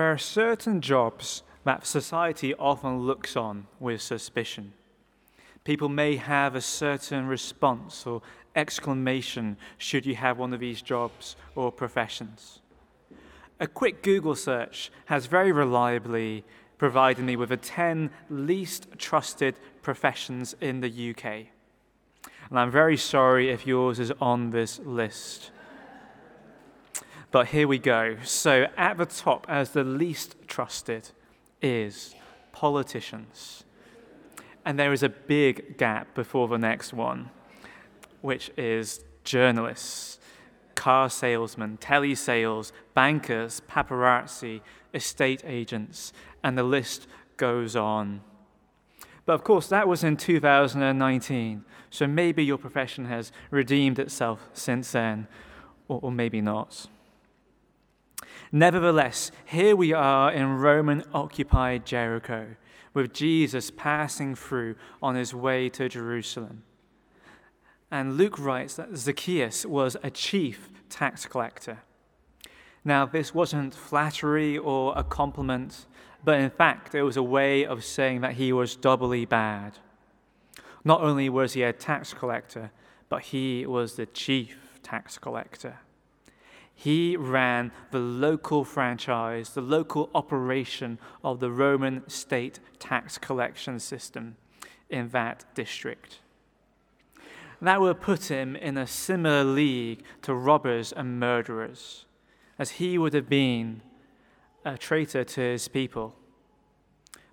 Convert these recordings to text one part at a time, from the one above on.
there are certain jobs that society often looks on with suspicion. People may have a certain response or exclamation should you have one of these jobs or professions. A quick Google search has very reliably provided me with the 10 least trusted professions in the UK. And I'm very sorry if yours is on this list. But here we go. So, at the top, as the least trusted, is politicians. And there is a big gap before the next one, which is journalists, car salesmen, telesales, bankers, paparazzi, estate agents, and the list goes on. But of course, that was in 2019, so maybe your profession has redeemed itself since then, or, or maybe not. Nevertheless, here we are in Roman occupied Jericho with Jesus passing through on his way to Jerusalem. And Luke writes that Zacchaeus was a chief tax collector. Now, this wasn't flattery or a compliment, but in fact, it was a way of saying that he was doubly bad. Not only was he a tax collector, but he was the chief tax collector. He ran the local franchise, the local operation of the Roman state tax collection system in that district. That would put him in a similar league to robbers and murderers, as he would have been a traitor to his people.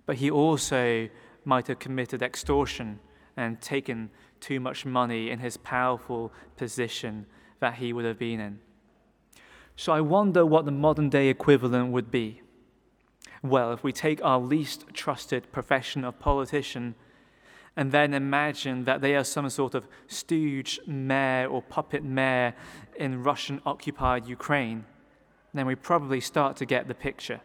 But he also might have committed extortion and taken too much money in his powerful position that he would have been in. So I wonder what the modern day equivalent would be. Well, if we take our least trusted profession of politician and then imagine that they are some sort of stooge mayor or puppet mayor in Russian occupied Ukraine, then we probably start to get the picture.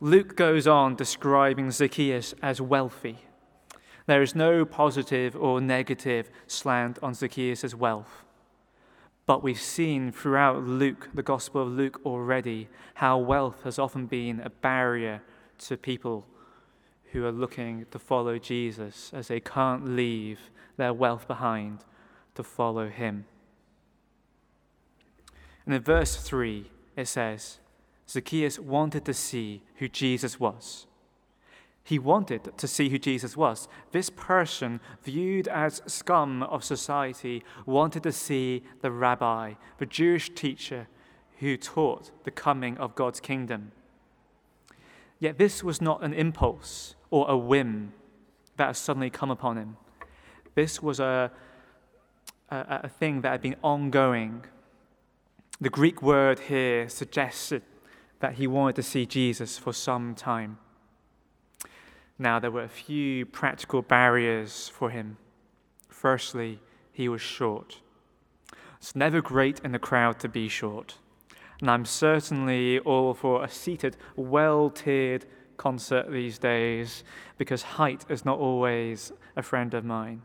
Luke goes on describing Zacchaeus as wealthy. There is no positive or negative slant on Zacchaeus' wealth. But we've seen throughout Luke, the Gospel of Luke already, how wealth has often been a barrier to people who are looking to follow Jesus as they can't leave their wealth behind to follow him. And in verse 3, it says, Zacchaeus wanted to see who Jesus was. He wanted to see who Jesus was. This person, viewed as scum of society, wanted to see the rabbi, the Jewish teacher who taught the coming of God's kingdom. Yet this was not an impulse or a whim that had suddenly come upon him. This was a, a, a thing that had been ongoing. The Greek word here suggested that he wanted to see Jesus for some time. Now, there were a few practical barriers for him. Firstly, he was short. It's never great in the crowd to be short. And I'm certainly all for a seated, well tiered concert these days because height is not always a friend of mine.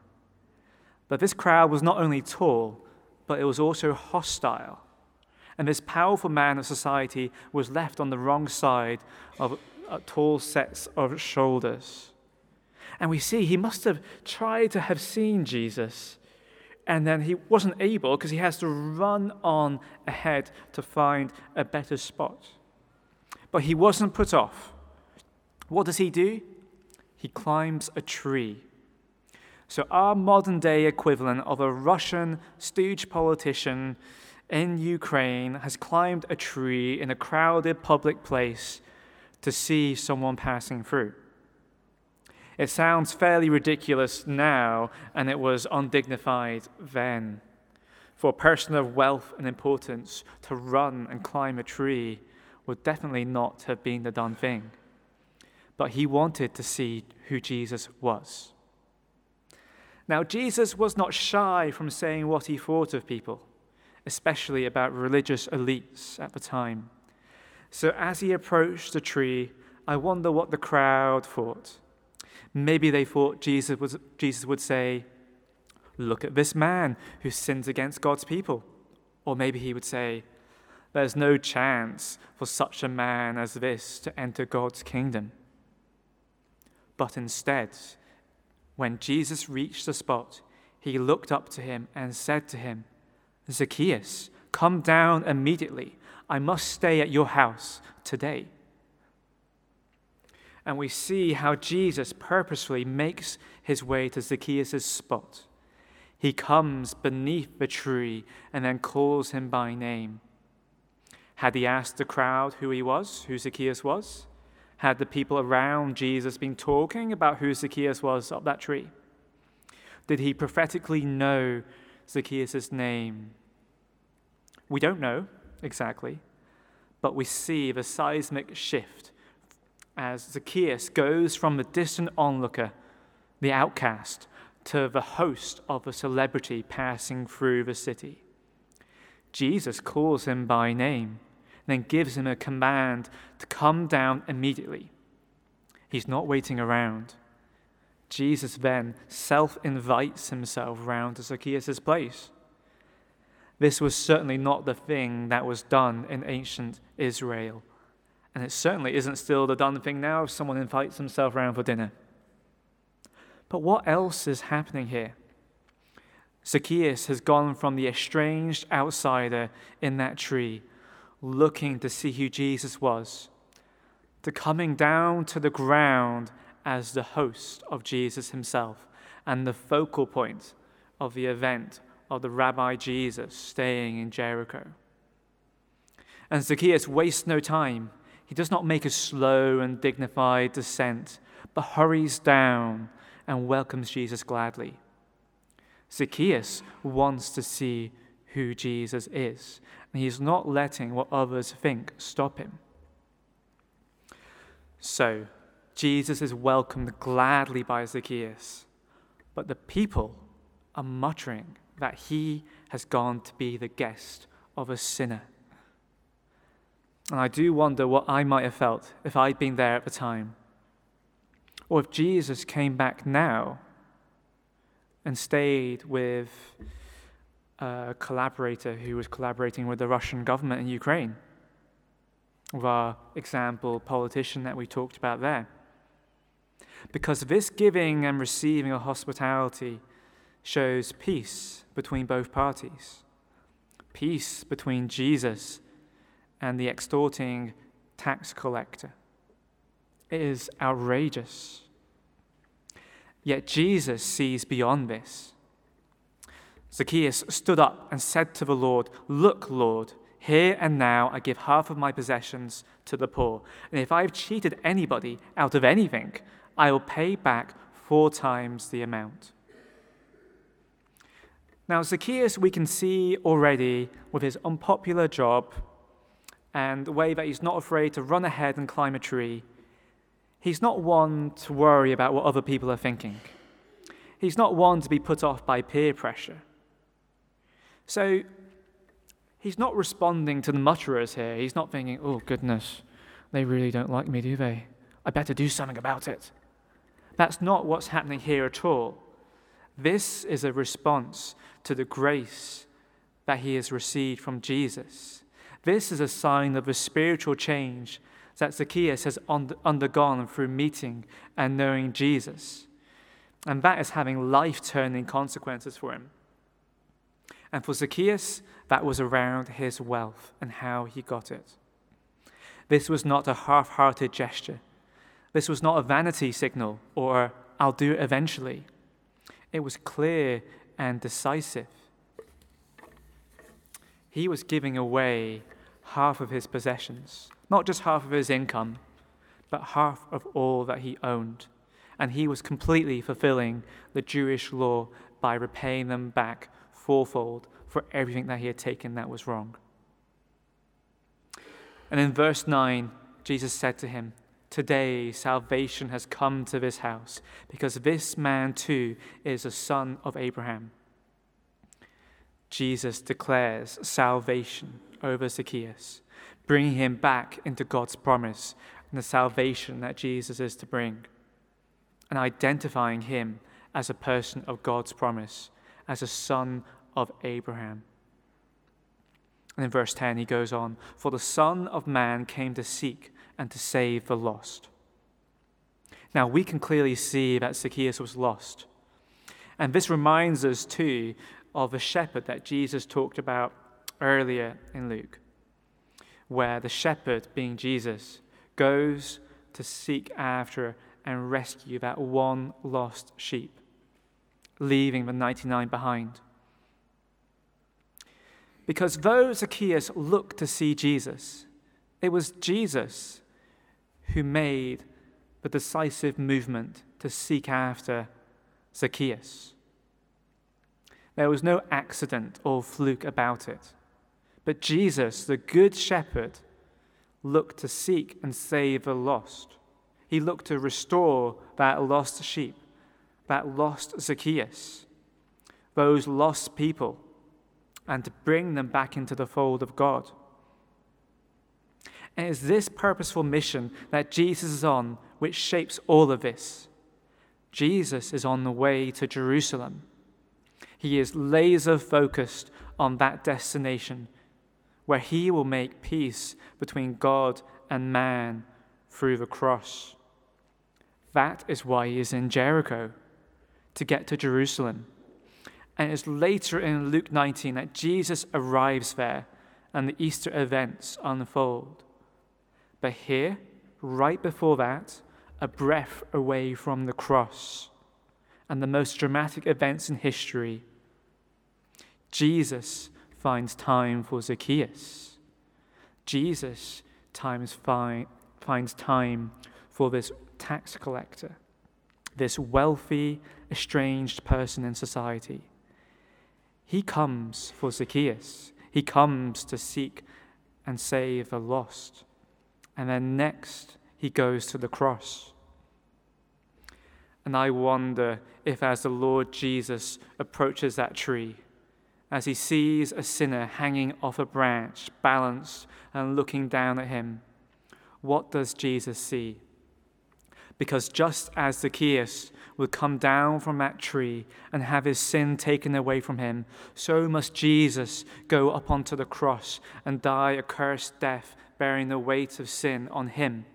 But this crowd was not only tall, but it was also hostile. And this powerful man of society was left on the wrong side of Uh, tall sets of shoulders. And we see he must have tried to have seen Jesus, and then he wasn't able because he has to run on ahead to find a better spot. But he wasn't put off. What does he do? He climbs a tree. So, our modern day equivalent of a Russian stooge politician in Ukraine has climbed a tree in a crowded public place to see someone passing through. It sounds fairly ridiculous now, and it was undignified then. For a person of wealth and importance to run and climb a tree would definitely not have been the done thing. But he wanted to see who Jesus was. Now, Jesus was not shy from saying what he thought of people, especially about religious elites at the time. So as he approached the tree, I wonder what the crowd thought. Maybe they thought Jesus, was, Jesus would say, Look at this man who sins against God's people. Or maybe he would say, There's no chance for such a man as this to enter God's kingdom. But instead, when Jesus reached the spot, he looked up to him and said to him, Zacchaeus, come down immediately. I must stay at your house today. And we see how Jesus purposefully makes his way to Zacchaeus' spot. He comes beneath the tree and then calls him by name. Had he asked the crowd who he was, who Zacchaeus was? Had the people around Jesus been talking about who Zacchaeus was up that tree? Did he prophetically know Zacchaeus' name? We don't know exactly, but we see the seismic shift as Zacchaeus goes from the distant onlooker, the outcast, to the host of a celebrity passing through the city. Jesus calls him by name, then gives him a command to come down immediately. He's not waiting around. Jesus then self invites himself round to Zacchaeus' place. This was certainly not the thing that was done in ancient Israel. And it certainly isn't still the done thing now if someone invites himself round for dinner. But what else is happening here? Zacchaeus has gone from the estranged outsider in that tree, looking to see who Jesus was, to coming down to the ground as the host of Jesus himself and the focal point of the event of the Rabbi Jesus staying in Jericho. And Zacchaeus wastes no time. He does not make a slow and dignified descent, but hurries down and welcomes Jesus gladly. Zacchaeus wants to see who Jesus is, and he's not letting what others think stop him. So, Jesus is welcomed gladly by Zacchaeus, but the people are muttering that he has gone to be the guest of a sinner. And I do wonder what I might have felt if I'd been there at the time. Or if Jesus came back now and stayed with a collaborator who was collaborating with the Russian government in Ukraine, of our example politician that we talked about there. Because this giving and receiving of hospitality shows peace between both parties, peace between Jesus and the extorting tax collector. It is outrageous. Yet Jesus sees beyond this. Zacchaeus stood up and said to the Lord, Look, Lord, here and now I give half of my possessions to the poor. And if I have cheated anybody out of anything, I will pay back four times the amount. Now, Zacchaeus, we can see already with his unpopular job and the way that he's not afraid to run ahead and climb a tree, he's not one to worry about what other people are thinking. He's not one to be put off by peer pressure. So, he's not responding to the mutterers here. He's not thinking, oh, goodness, they really don't like me, do they? I better do something about it. That's not what's happening here at all. This is a response to the grace that he has received from Jesus. This is a sign of a spiritual change that Zacchaeus has undergone through meeting and knowing Jesus. And that is having life turning consequences for him. And for Zacchaeus, that was around his wealth and how he got it. This was not a half hearted gesture. This was not a vanity signal or I'll do it eventually. It was clear and decisive. He was giving away half of his possessions, not just half of his income, but half of all that he owned. And he was completely fulfilling the Jewish law by repaying them back fourfold for everything that he had taken that was wrong. And in verse 9, Jesus said to him, Today salvation has come to this house, because this man too is a son of Abraham. Jesus declares salvation over Zacchaeus, bringing him back into God's promise and the salvation that Jesus is to bring, and identifying him as a person of God's promise, as a son of Abraham. And in verse 10, he goes on For the Son of Man came to seek and to save the lost. Now, we can clearly see that Zacchaeus was lost. And this reminds us, too, of the shepherd that Jesus talked about earlier in Luke, where the shepherd, being Jesus, goes to seek after and rescue that one lost sheep, leaving the 99 behind. Because though Zacchaeus looked to see Jesus, it was Jesus who made the decisive movement to seek after Zacchaeus. There was no accident or fluke about it. But Jesus, the Good Shepherd, looked to seek and save the lost. He looked to restore that lost sheep, that lost Zacchaeus, those lost people, and to bring them back into the fold of God. And it's this purposeful mission that Jesus is on which shapes all of this. Jesus is on the way to Jerusalem. He is laser focused on that destination where he will make peace between God and man through the cross. That is why he is in Jericho, to get to Jerusalem. And it's later in Luke 19 that Jesus arrives there and the Easter events unfold. But here, right before that, a breath away from the cross and the most dramatic events in history, Jesus finds time for Zacchaeus. Jesus times fi- finds time for this tax collector, this wealthy, estranged person in society. He comes for Zacchaeus. He comes to seek and save the lost. And then next, he goes to the cross. And I wonder if, as the Lord Jesus approaches that tree, as he sees a sinner hanging off a branch, balanced and looking down at him, what does Jesus see? Because just as Zacchaeus would come down from that tree and have his sin taken away from him, so must Jesus go up onto the cross and die a cursed death, bearing the weight of sin on him.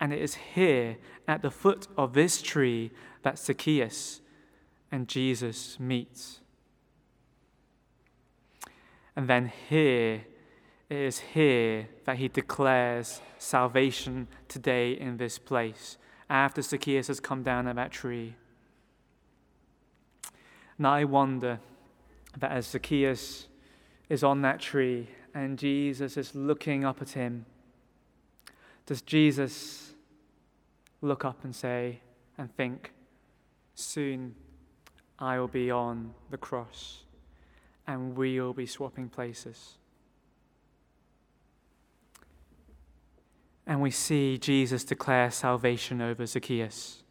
And it is here at the foot of this tree that Zacchaeus and Jesus meet. And then here, it is here that he declares salvation today in this place, after Zacchaeus has come down at that tree. And I wonder that as Zacchaeus is on that tree and Jesus is looking up at him, does Jesus look up and say and think, Soon I will be on the cross? and we'll be swapping places. And we see Jesus declare salvation over Zacchaeus.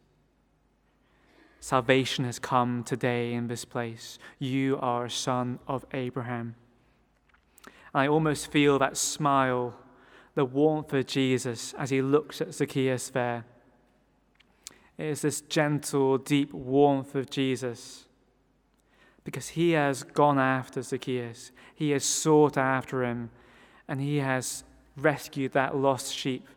Salvation has come today in this place. You are a son of Abraham. I almost feel that smile, the warmth of Jesus as he looks at Zacchaeus there. It is this gentle, deep warmth of Jesus because he has gone after Zacchaeus. He has sought after him and he has rescued that lost sheep.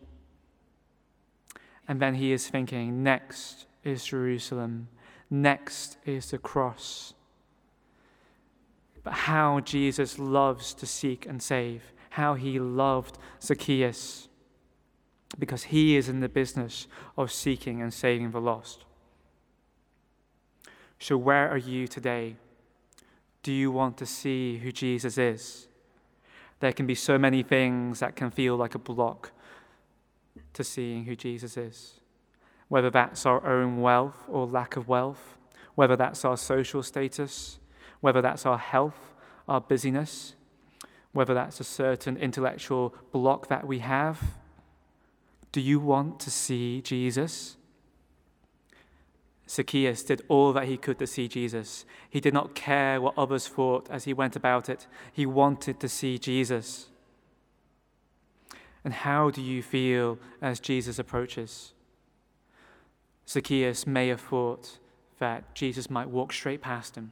And then he is thinking, next is Jerusalem, next is the cross. But how Jesus loves to seek and save, how he loved Zacchaeus, because he is in the business of seeking and saving the lost. So, where are you today? Do you want to see who Jesus is? There can be so many things that can feel like a block to seeing who Jesus is. Whether that's our own wealth or lack of wealth, whether that's our social status, whether that's our health, our busyness, whether that's a certain intellectual block that we have. Do you want to see Jesus? Zacchaeus did all that he could to see Jesus. He did not care what others thought as he went about it. He wanted to see Jesus. And how do you feel as Jesus approaches? Zacchaeus may have thought that Jesus might walk straight past him.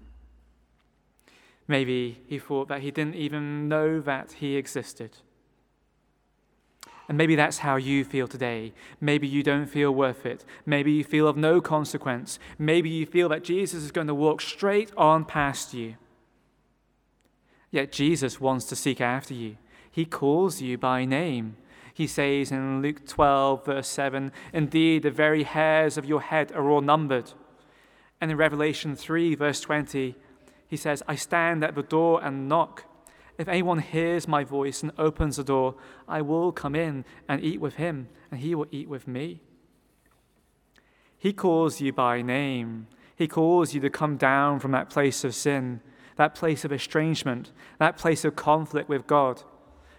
Maybe he thought that he didn't even know that he existed. And maybe that's how you feel today. Maybe you don't feel worth it. Maybe you feel of no consequence. Maybe you feel that Jesus is going to walk straight on past you. Yet Jesus wants to seek after you. He calls you by name. He says in Luke 12, verse 7, Indeed, the very hairs of your head are all numbered. And in Revelation 3, verse 20, he says, I stand at the door and knock. If anyone hears my voice and opens the door, I will come in and eat with him, and he will eat with me. He calls you by name. He calls you to come down from that place of sin, that place of estrangement, that place of conflict with God.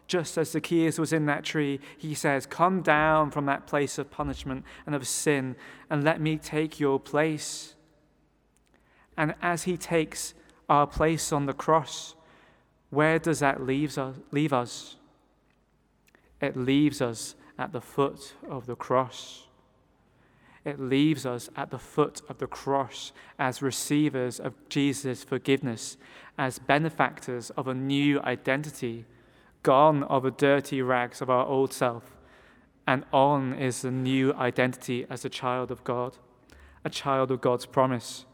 Just as Zacchaeus was in that tree, he says, Come down from that place of punishment and of sin, and let me take your place. And as he takes our place on the cross, where does that leave us? It leaves us at the foot of the cross. It leaves us at the foot of the cross as receivers of Jesus' forgiveness, as benefactors of a new identity, gone are the dirty rags of our old self, and on is the new identity as a child of God, a child of God's promise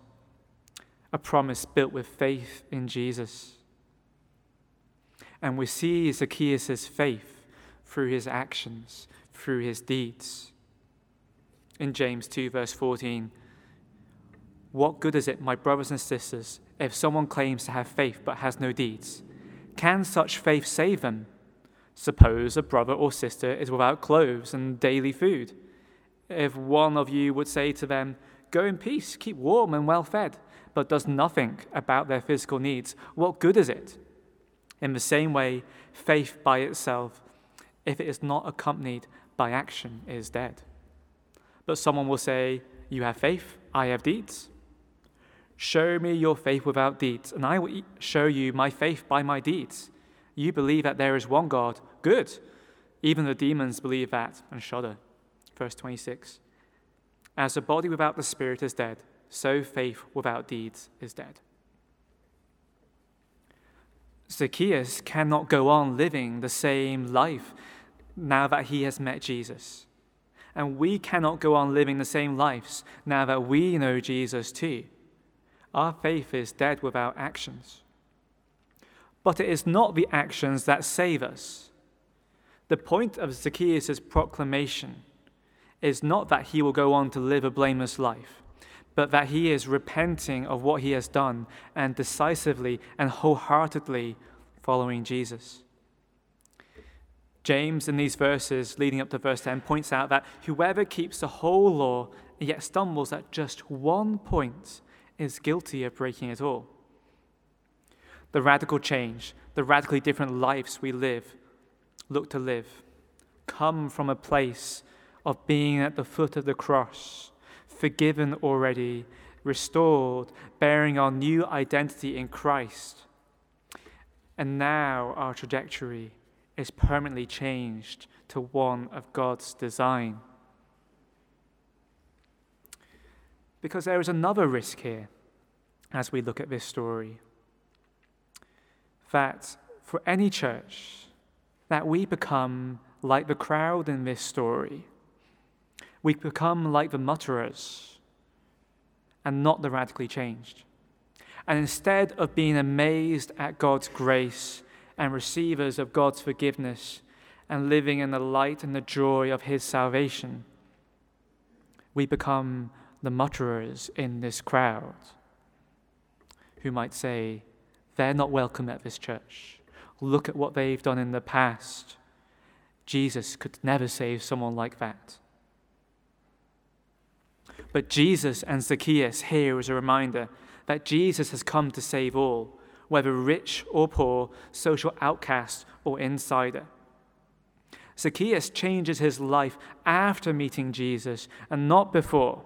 a promise built with faith in Jesus. And we see Zacchaeus' faith through his actions, through his deeds. In James 2, verse 14, what good is it, my brothers and sisters, if someone claims to have faith but has no deeds? Can such faith save them? Suppose a brother or sister is without clothes and daily food. If one of you would say to them, Go in peace, keep warm and well fed, but does nothing about their physical needs, what good is it? In the same way, faith by itself, if it is not accompanied by action, is dead. But someone will say, You have faith, I have deeds. Show me your faith without deeds, and I will show you my faith by my deeds. You believe that there is one God. Good. Even the demons believe that and shudder. Verse 26. As a body without the spirit is dead, so faith without deeds is dead. Zacchaeus cannot go on living the same life now that he has met Jesus. And we cannot go on living the same lives now that we know Jesus too. Our faith is dead without actions. But it is not the actions that save us. The point of Zacchaeus' proclamation is not that he will go on to live a blameless life but that he is repenting of what he has done and decisively and wholeheartedly following Jesus. James, in these verses leading up to verse 10, points out that whoever keeps the whole law and yet stumbles at just one point is guilty of breaking it all. The radical change, the radically different lives we live, look to live, come from a place of being at the foot of the cross forgiven already, restored, bearing our new identity in Christ. And now our trajectory is permanently changed to one of God's design. Because there is another risk here as we look at this story that for any church, that we become like the crowd in this story we become like the mutterers and not the radically changed. And instead of being amazed at God's grace and receivers of God's forgiveness and living in the light and the joy of His salvation, we become the mutterers in this crowd who might say, They're not welcome at this church. Look at what they've done in the past. Jesus could never save someone like that. But Jesus and Zacchaeus here is a reminder that Jesus has come to save all, whether rich or poor, social outcast or insider. Zacchaeus changes his life after meeting Jesus and not before.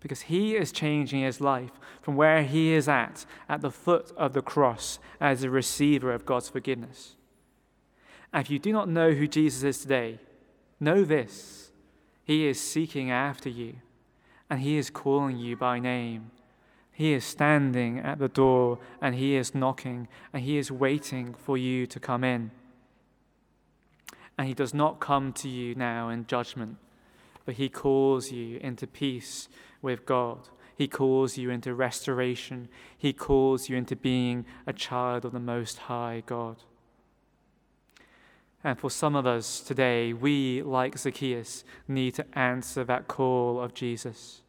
Because he is changing his life from where he is at, at the foot of the cross, as a receiver of God's forgiveness. And if you do not know who Jesus is today, know this he is seeking after you, and He is calling you by name. He is standing at the door and He is knocking and He is waiting for you to come in. And He does not come to you now in judgment, but He calls you into peace with God. He calls you into restoration. He calls you into being a child of the Most High God. And for some of us today, we, like Zacchaeus, need to answer that call of Jesus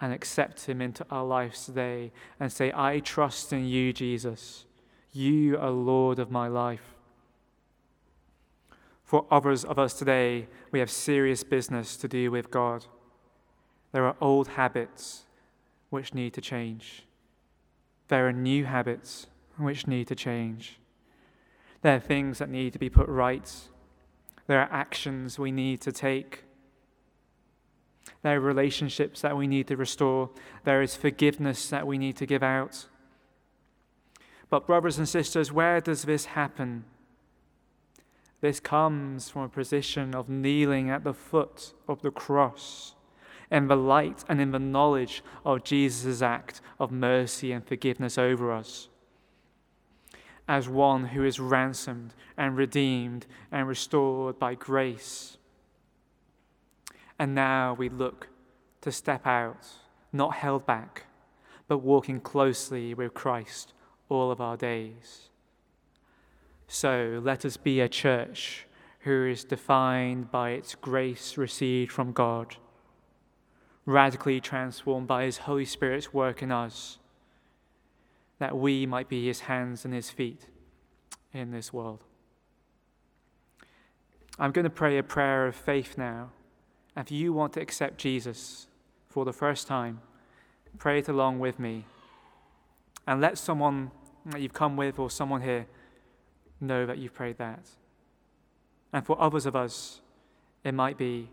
and accept Him into our lives today and say, I trust in you, Jesus. You are Lord of my life. For others of us today, we have serious business to do with God. There are old habits which need to change. There are new habits which need to change. There are things that need to be put right. There are actions we need to take. There are relationships that we need to restore. There is forgiveness that we need to give out. But, brothers and sisters, where does this happen? This comes from a position of kneeling at the foot of the cross in the light and in the knowledge of Jesus' act of mercy and forgiveness over us. As one who is ransomed and redeemed and restored by grace. And now we look to step out, not held back, but walking closely with Christ all of our days. So let us be a church who is defined by its grace received from God, radically transformed by His Holy Spirit's work in us, that we might be His hands and His feet in this world. I'm going to pray a prayer of faith now. If you want to accept Jesus for the first time, pray it along with me. And let someone that you've come with or someone here know that you've prayed that. And for others of us, it might be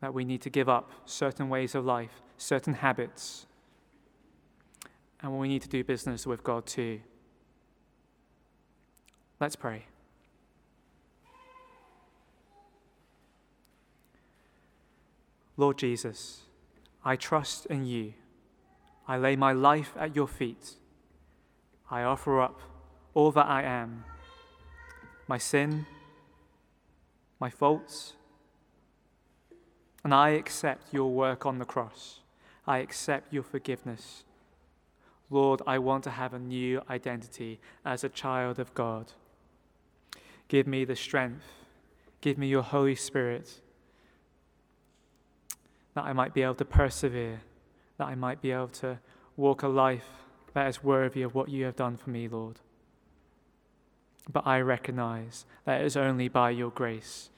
that we need to give up certain ways of life, certain habits, and we need to do business with God too. Let's pray. Lord Jesus, I trust in you. I lay my life at your feet. I offer up all that I am my sin, my faults, and I accept your work on the cross. I accept your forgiveness. Lord, I want to have a new identity as a child of God. Give me the strength, give me your Holy Spirit that I might be able to persevere, that I might be able to walk a life that is worthy of what you have done for me, Lord. But I recognize that it is only by your grace,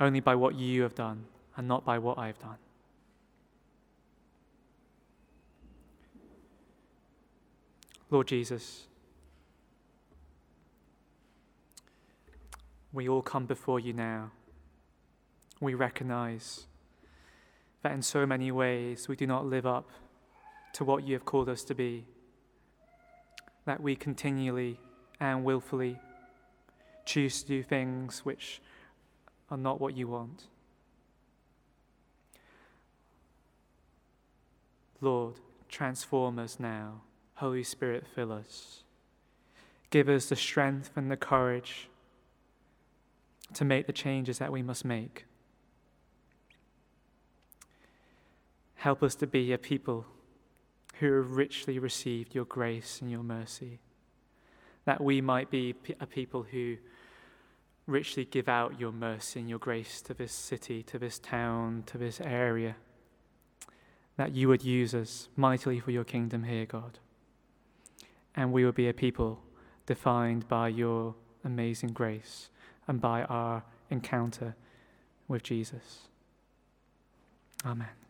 only by what you have done, and not by what I have done. Lord Jesus, we all come before you now we recognize that in so many ways we do not live up to what you have called us to be, that we continually and willfully choose to do things which are not what you want. Lord, transform us now. Holy Spirit, fill us. Give us the strength and the courage to make the changes that we must make. Help us to be a people who have richly received your grace and your mercy, that we might be a people who richly give out your mercy and your grace to this city, to this town, to this area, that you would use us mightily for your kingdom here, God. And we will be a people defined by your amazing grace and by our encounter with Jesus. Amen.